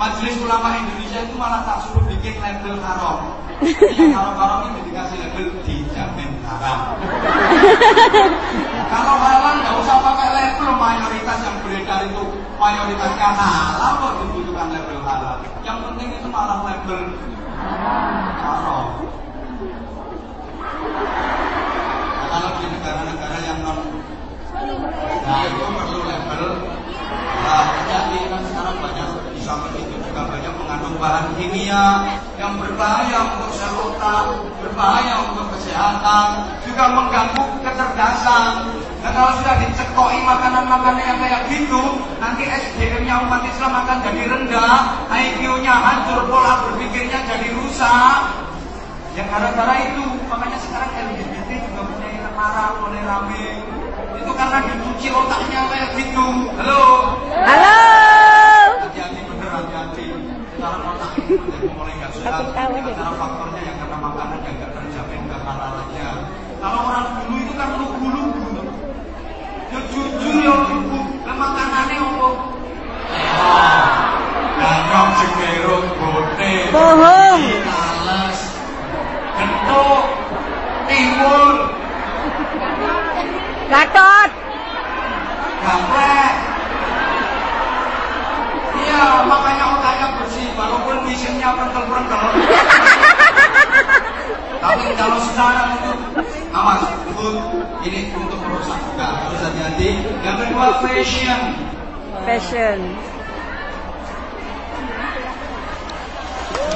A: Majelis Ulama Indonesia itu malah tak suruh bikin label haram. <laughs> Haram-haram itu dikasih label dijamin haram. <laughs> Kalau halal nggak usah pakai label mayoritas yang beredar itu mayoritasnya halal kok dibutuhkan label halal. Yang penting itu malah label haram. Nah, kalau di negara-negara yang non Nah itu perlu label Nah hati kan sekarang banyak Di samping bahan kimia Yang berbahaya untuk sel otak Berbahaya untuk kesehatan Juga mengganggu kecerdasan Nah kalau sudah dicekoi makanan-makanan yang kayak gitu Nanti SDM-nya umat Islam akan jadi rendah IQ-nya hancur, pola berpikirnya jadi rusak Ya gara-gara itu Makanya sekarang LGBT juga mulai marah, mulai rame itu karena dicuci otaknya kayak gitu. Halo.
B: Halo.
A: Hati-hati bener hati-hati. Sekarang otak ini menjadi Takut tahu aja. antara faktornya yang karena makanan yang nggak terjamin kehalalannya. Kalau orang dulu itu kan lugu-lugu. Ya jujur ya lugu. Lah makanannya apa? Danyong segeruk bote. Bohong. Tales. Gentuk. Timbul.
B: Gatot.
A: Gaplek. Iya, makanya otaknya bersih, walaupun mesinnya prentel-prentel. Tapi kalau sekarang itu awas, itu ini untuk merusak juga harus hati-hati. Yang kedua fashion,
B: Fashion.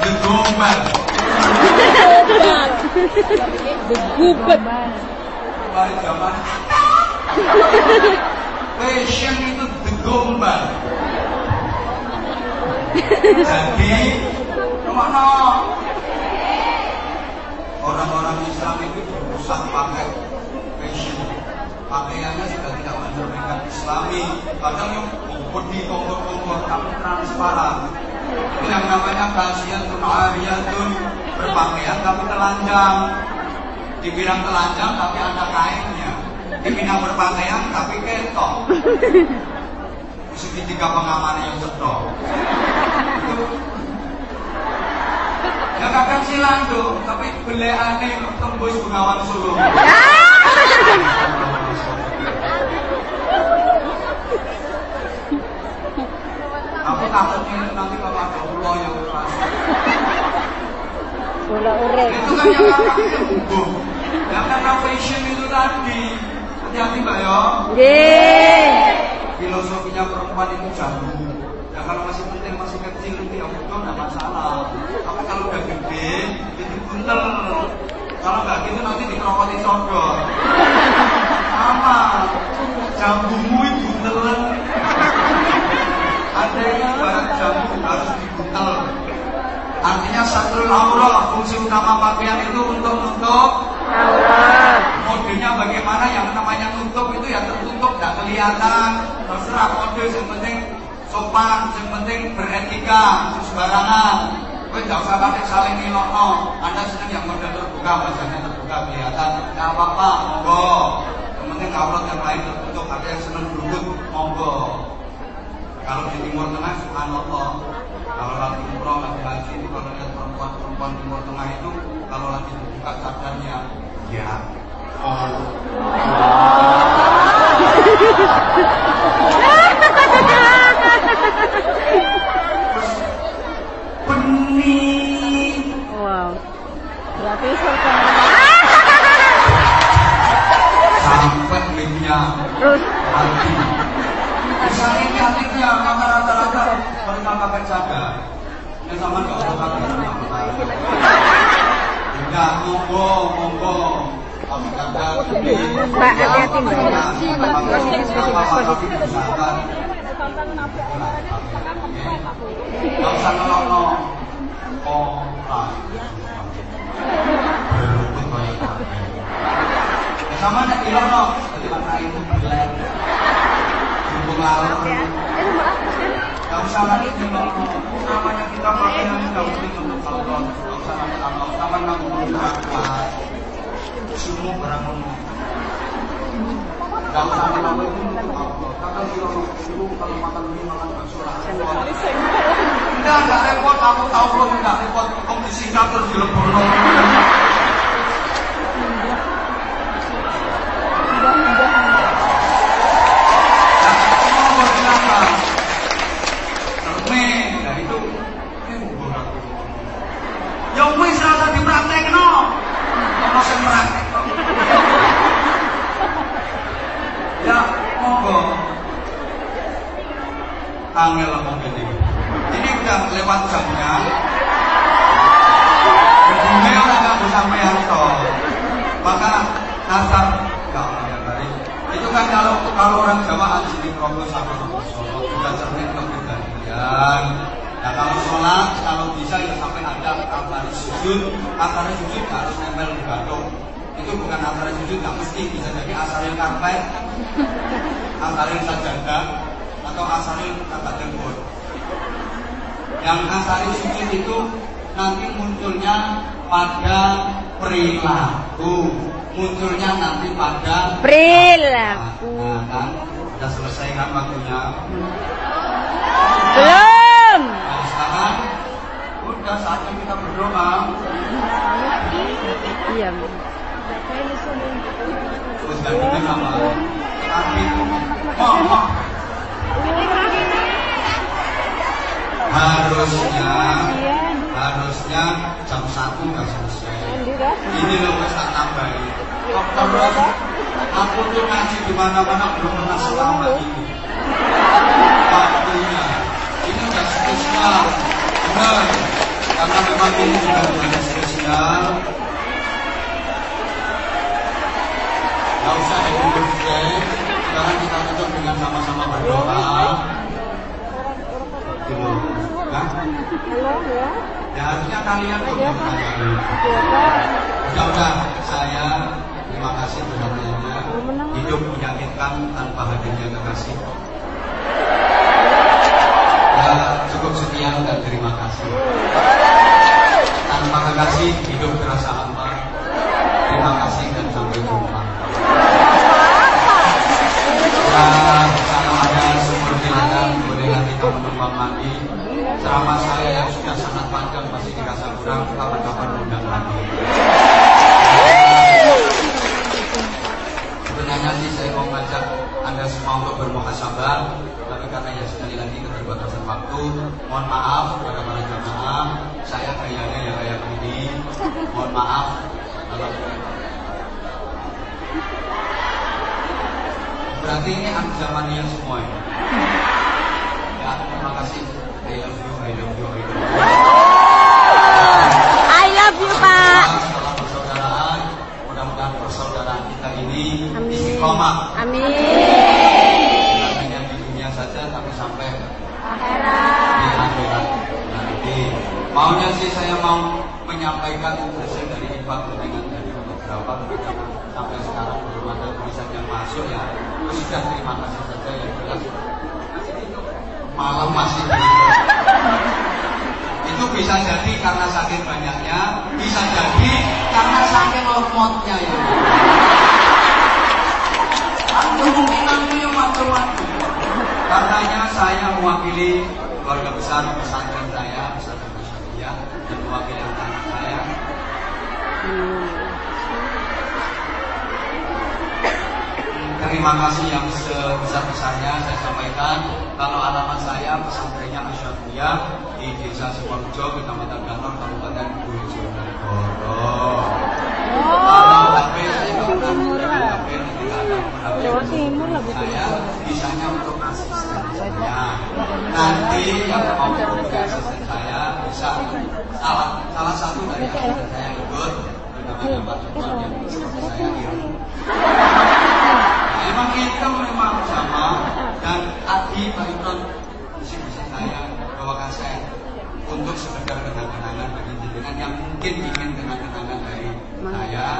A: the gombal.
B: Begubet.
A: Balik zaman. Fashion itu the gombal. Jadi, ke mana? Orang-orang Islam itu berusaha pakai pakaiannya sudah tidak mencerminkan islami padahal yang tongkol monggo tapi transparan. Yang namanya kasiyatun ariyatun berpakaian tapi telanjang. Dibilang telanjang tapi ada kainnya. Dibilang berpakaian tapi ketok. Segitiga pengaman yang cetok. Ya kadang silang tuh, tapi beleane tembus Bengawan Solo. Aku takutnya nanti kalau ada ulo yang.
B: Bola urip. Itu kan yang
A: kakaknya heboh. Yang karena fashion itu tadi. Hati-hati mbak ya.
B: Nggih.
A: Filosofinya perempuan itu jamu. Ya kalau masih penting masih kecil itu ya betul nggak masalah. Tapi kalau udah gede itu buntel. Kalau nggak gitu nanti dikerokoti sodor. Sama. Jambumu itu buntelen. Ada yang ibarat jambu harus dibuntel. Artinya satrul aurah, fungsi utama pakaian itu untuk nutup
B: Allah.
A: Modenya bagaimana yang namanya nutup itu ya tertutup, tidak kelihatan. Terserah kode, yang penting sopan, yang penting beretika, sembarangan. Kowe nggak usah pakai saling nilokno. Anda senang yang model terbuka, wajahnya terbuka kelihatan. Nggak apa-apa, monggo. Yang penting aurat yang lain tertutup. Ada yang senang berubut, monggo. Kalau di Timur Tengah, subhanallah. Kalau lagi umroh, lagi haji kalau lihat perempuan-perempuan Timur Tengah itu kalau lagi dibuka cadarnya, ya oh. <laughs> <laughs> Benih.
B: Wow. Berarti surga.
A: sampai linknya
B: Terus.
A: Bisa ini maka rata-rata mereka pakai cadar. Yang sama nggak usah pakai. Enggak, monggo, monggo. Mbak, hati-hati, Mbak. Oh, ah. Ya sama nek dadi. Gak usah lagi ilono. Namanya kita pakai yang tidak mungkin untuk Allah. Gak usah lagi Allah. Sama nang berapa. Semua barang. Enggak, enggak. tahu Ya
B: Pre
A: di mana-mana belum pernah selama ini. Waktunya ini udah spesial, benar. Karena memang ini juga bulan spesial. Gak usah happy birthday. Sekarang kita tutup dengan sama-sama berdoa. Nah, ya harusnya kalian tuh Udah udah saya terima kasih perhatiannya. Hidup menyakitkan tanpa hadirnya kekasih.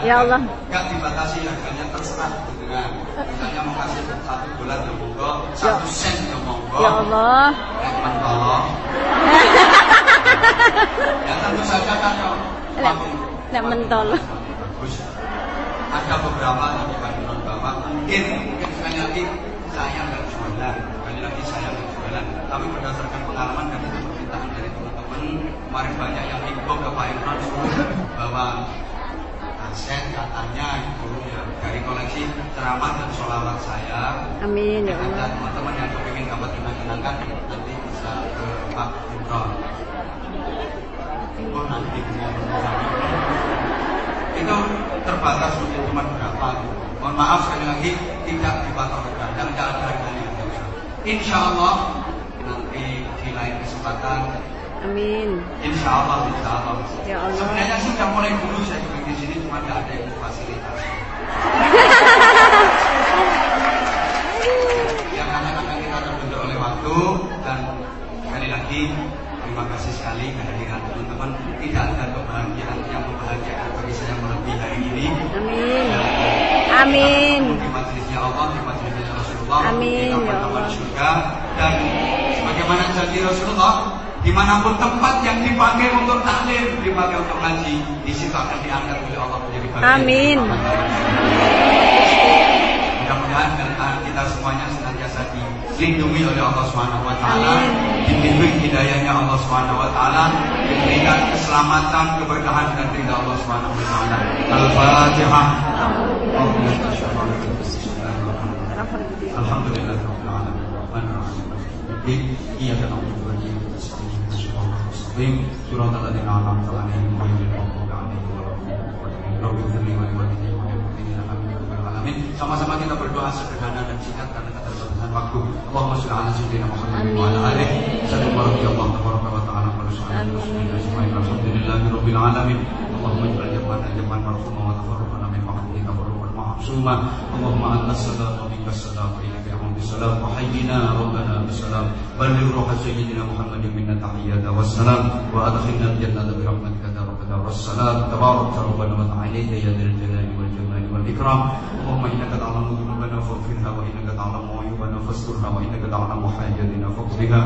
A: Ya Allah. Gak dibatasi harganya terserah jenengan. Misalnya mau kasih satu bulan ya monggo, satu sen ya monggo. Ya
B: Allah.
A: Rekman tolong. <laughs> ya tentu saja kan ya. Lek- lek mentol. Ada beberapa yang dikandung bahwa mungkin mungkin sekali lagi saya nggak jualan, sekali lagi saya nggak jualan. Tapi berdasarkan pengalaman dan itu permintaan dari teman-teman kemarin banyak yang info ke Pak Imran bahwa aset katanya itu ya dari koleksi ceramah dan sholawat saya
B: Amin ya Allah.
A: teman-teman yang kepingin dapat kenang-kenangan nanti bisa ke Pak Imron. Oh nanti itu terbatas mungkin cuma berapa gitu. Mohon maaf sekali lagi tidak dipatok harga dan tidak ada harganya. Insya Allah nanti di lain kesempatan
B: Amin.
A: Insya Allah, Insya Allah.
B: Ya Allah. Sebenarnya
A: sudah mulai dulu saya juga di sini cuma tidak ada yang fasilitasi. <laughs> yang kadang-kadang kita terbentuk oleh waktu dan sekali lagi terima kasih sekali kehadiran teman-teman tidak ada kebahagiaan yang membahagiakan bagi saya melebihi hari ini
B: Amin. Amin.
A: di majelisnya Allah di majelisnya Rasulullah Amin, di ya kapan-kapan Allah. surga dan sebagaimana janji Rasulullah di mana pun tempat yang dipakai untuk taklim dipakai untuk ngaji di situ akan diangkat oleh Allah menjadi bagian Amin. Mudah-mudahan kita- kita semuanya senantiasa dilindungi oleh Allah Subhanahu wa taala, dibimbing hidayahnya Allah Subhanahu wa taala, diberikan keselamatan, keberkahan dan ridha Allah Subhanahu wa taala. Al-Fatihah. Alhamdulillah rabbil alamin. Rahmanir rahim. Iyyaka na'budu li walidayya wa lil mu'minina amin ya rabbal alamin. Sama-sama kita berdoa sederhana dan singkat karena keterbatasan waktu. Allahumma shalli ala sayyidina Muhammad wa ala alihi. Radiyallahu tabaraka wa ta'ala wa ajma'in. Alhamdulillahi rabbil alamin. Allahumma ij'al jam'ana jam'an marhuma wa tafarruqana min tafarruqan ma'suma. Allahumma anta minka ilaika بسلام. وحينا ربنا بالسلام بلغ روح سيدنا محمد منا التحيات والسلام. وأدخلنا الجنة برحمتك يا رب الدار. والسلام تبارك ربنا وتعاليك يا ذا الجلال والجمال والإكرام. اللهم إنك تعلم ذنوبنا فاغفرها وإنك تعلم عيوبنا فاسترها وإنك تعلم حاجتنا فاقضها.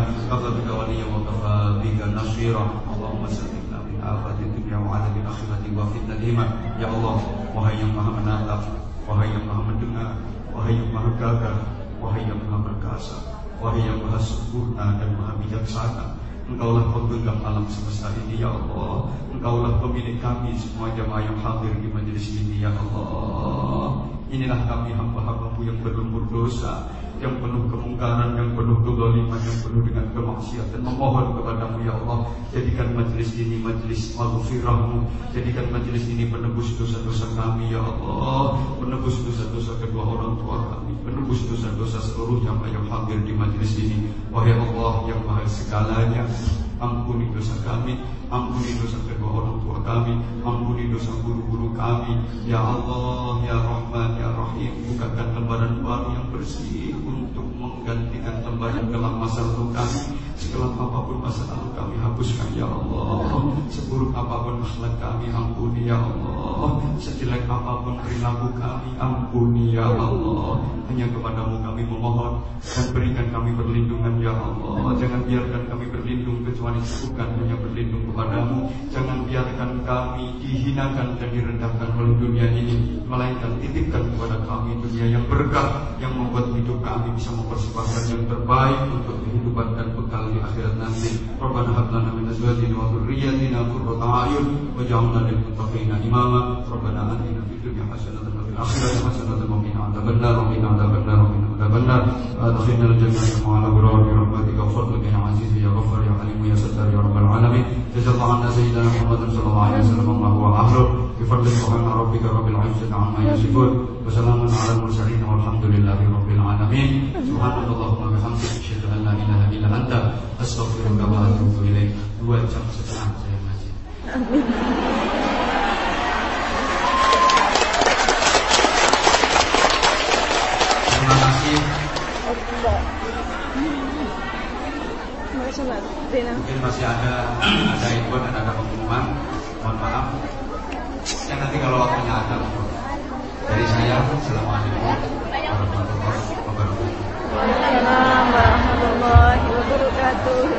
A: بك وليا وكفى بك نصيرا. اللهم سلمنا من آفات الدنيا وعذاب الآخرة وفتنتهما يا الله وهيا مهمنا وهيا مهمتنا وهيا مهكاك wahai yang maha perkasa. Wahai yang maha sempurna dan maha bijaksana Engkaulah pemegang alam semesta ini ya Allah Engkaulah pemilik kami semua jamaah yang hadir di majelis ini ya Allah Inilah kami hamba-hambamu yang berlembut dosa yang penuh kemungkaran, yang penuh kezaliman, yang penuh dengan kemaksiatan. Memohon kepadamu ya Allah, jadikan majlis ini majlis maghfirahmu, jadikan majlis ini penebus dosa-dosa kami ya Allah, penebus dosa-dosa kedua orang tua kami, penebus dosa-dosa seluruh jamaah yang hadir di majlis ini. Wahai Allah yang maha segalanya, Ampuni dosa kami, ampuni dosa kedua orang tua kami, ampuni dosa guru-guru kami. Ya Allah, Ya Rahman, Ya Rahim, bukakan lembaran baru yang bersih untuk menggantikan lembaran gelap masa lalu kami. Sekelam apa pun masa lalu kami hapuskan ya Allah. Seburuk apa pun akhlak kami ampuni ya Allah. Sejelek apa pun perilaku kami ampuni ya Allah. Hanya kepadamu kami memohon Dan berikan kami perlindungan ya Allah. Jangan biarkan kami berlindung kecuali bukan hanya berlindung kepadamu Jangan biarkan kami dihinakan dan direndahkan oleh dunia ini Melainkan titipkan kepada kami dunia yang berkah Yang membuat hidup kami bisa mempersembahkan yang terbaik Untuk kehidupan dan bekal di akhirat nanti. Rabbana hab lana min azwajina wa dhurriyyatina qurrata a'yun waj'alna lil muttaqina imama. Rabbana atina fid dunya hasanatan wa fil akhirati hasanatan wa qina adzabannar wa qina adzabannar wa qina adzabannar. Adkhilna al jannata ma'al abrar bi rahmatika wa fadlika ya aziz ya ghaffar ya halim ya sattar ya rabbal alamin. Jazakallahu anna sayyidina Muhammad sallallahu alaihi wasallam wa ahlu بفضل سبحان ربك رب العزة عما يصفون وسلام على المرسلين والحمد لله رب العالمين سبحانك اللهم وبحمدك أشهد أن لا إله إلا أنت أستغفرك وأتوب إليك dua jam setengah saya ngaji terima mungkin masih ada ada input dan ada pengumuman. Mohon maaf. Ya nanti kalau waktunya ada dari saya assalamualaikum warahmatullahi wabarakatuh.
B: Waalaikumsalam warahmatullahi wabarakatuh.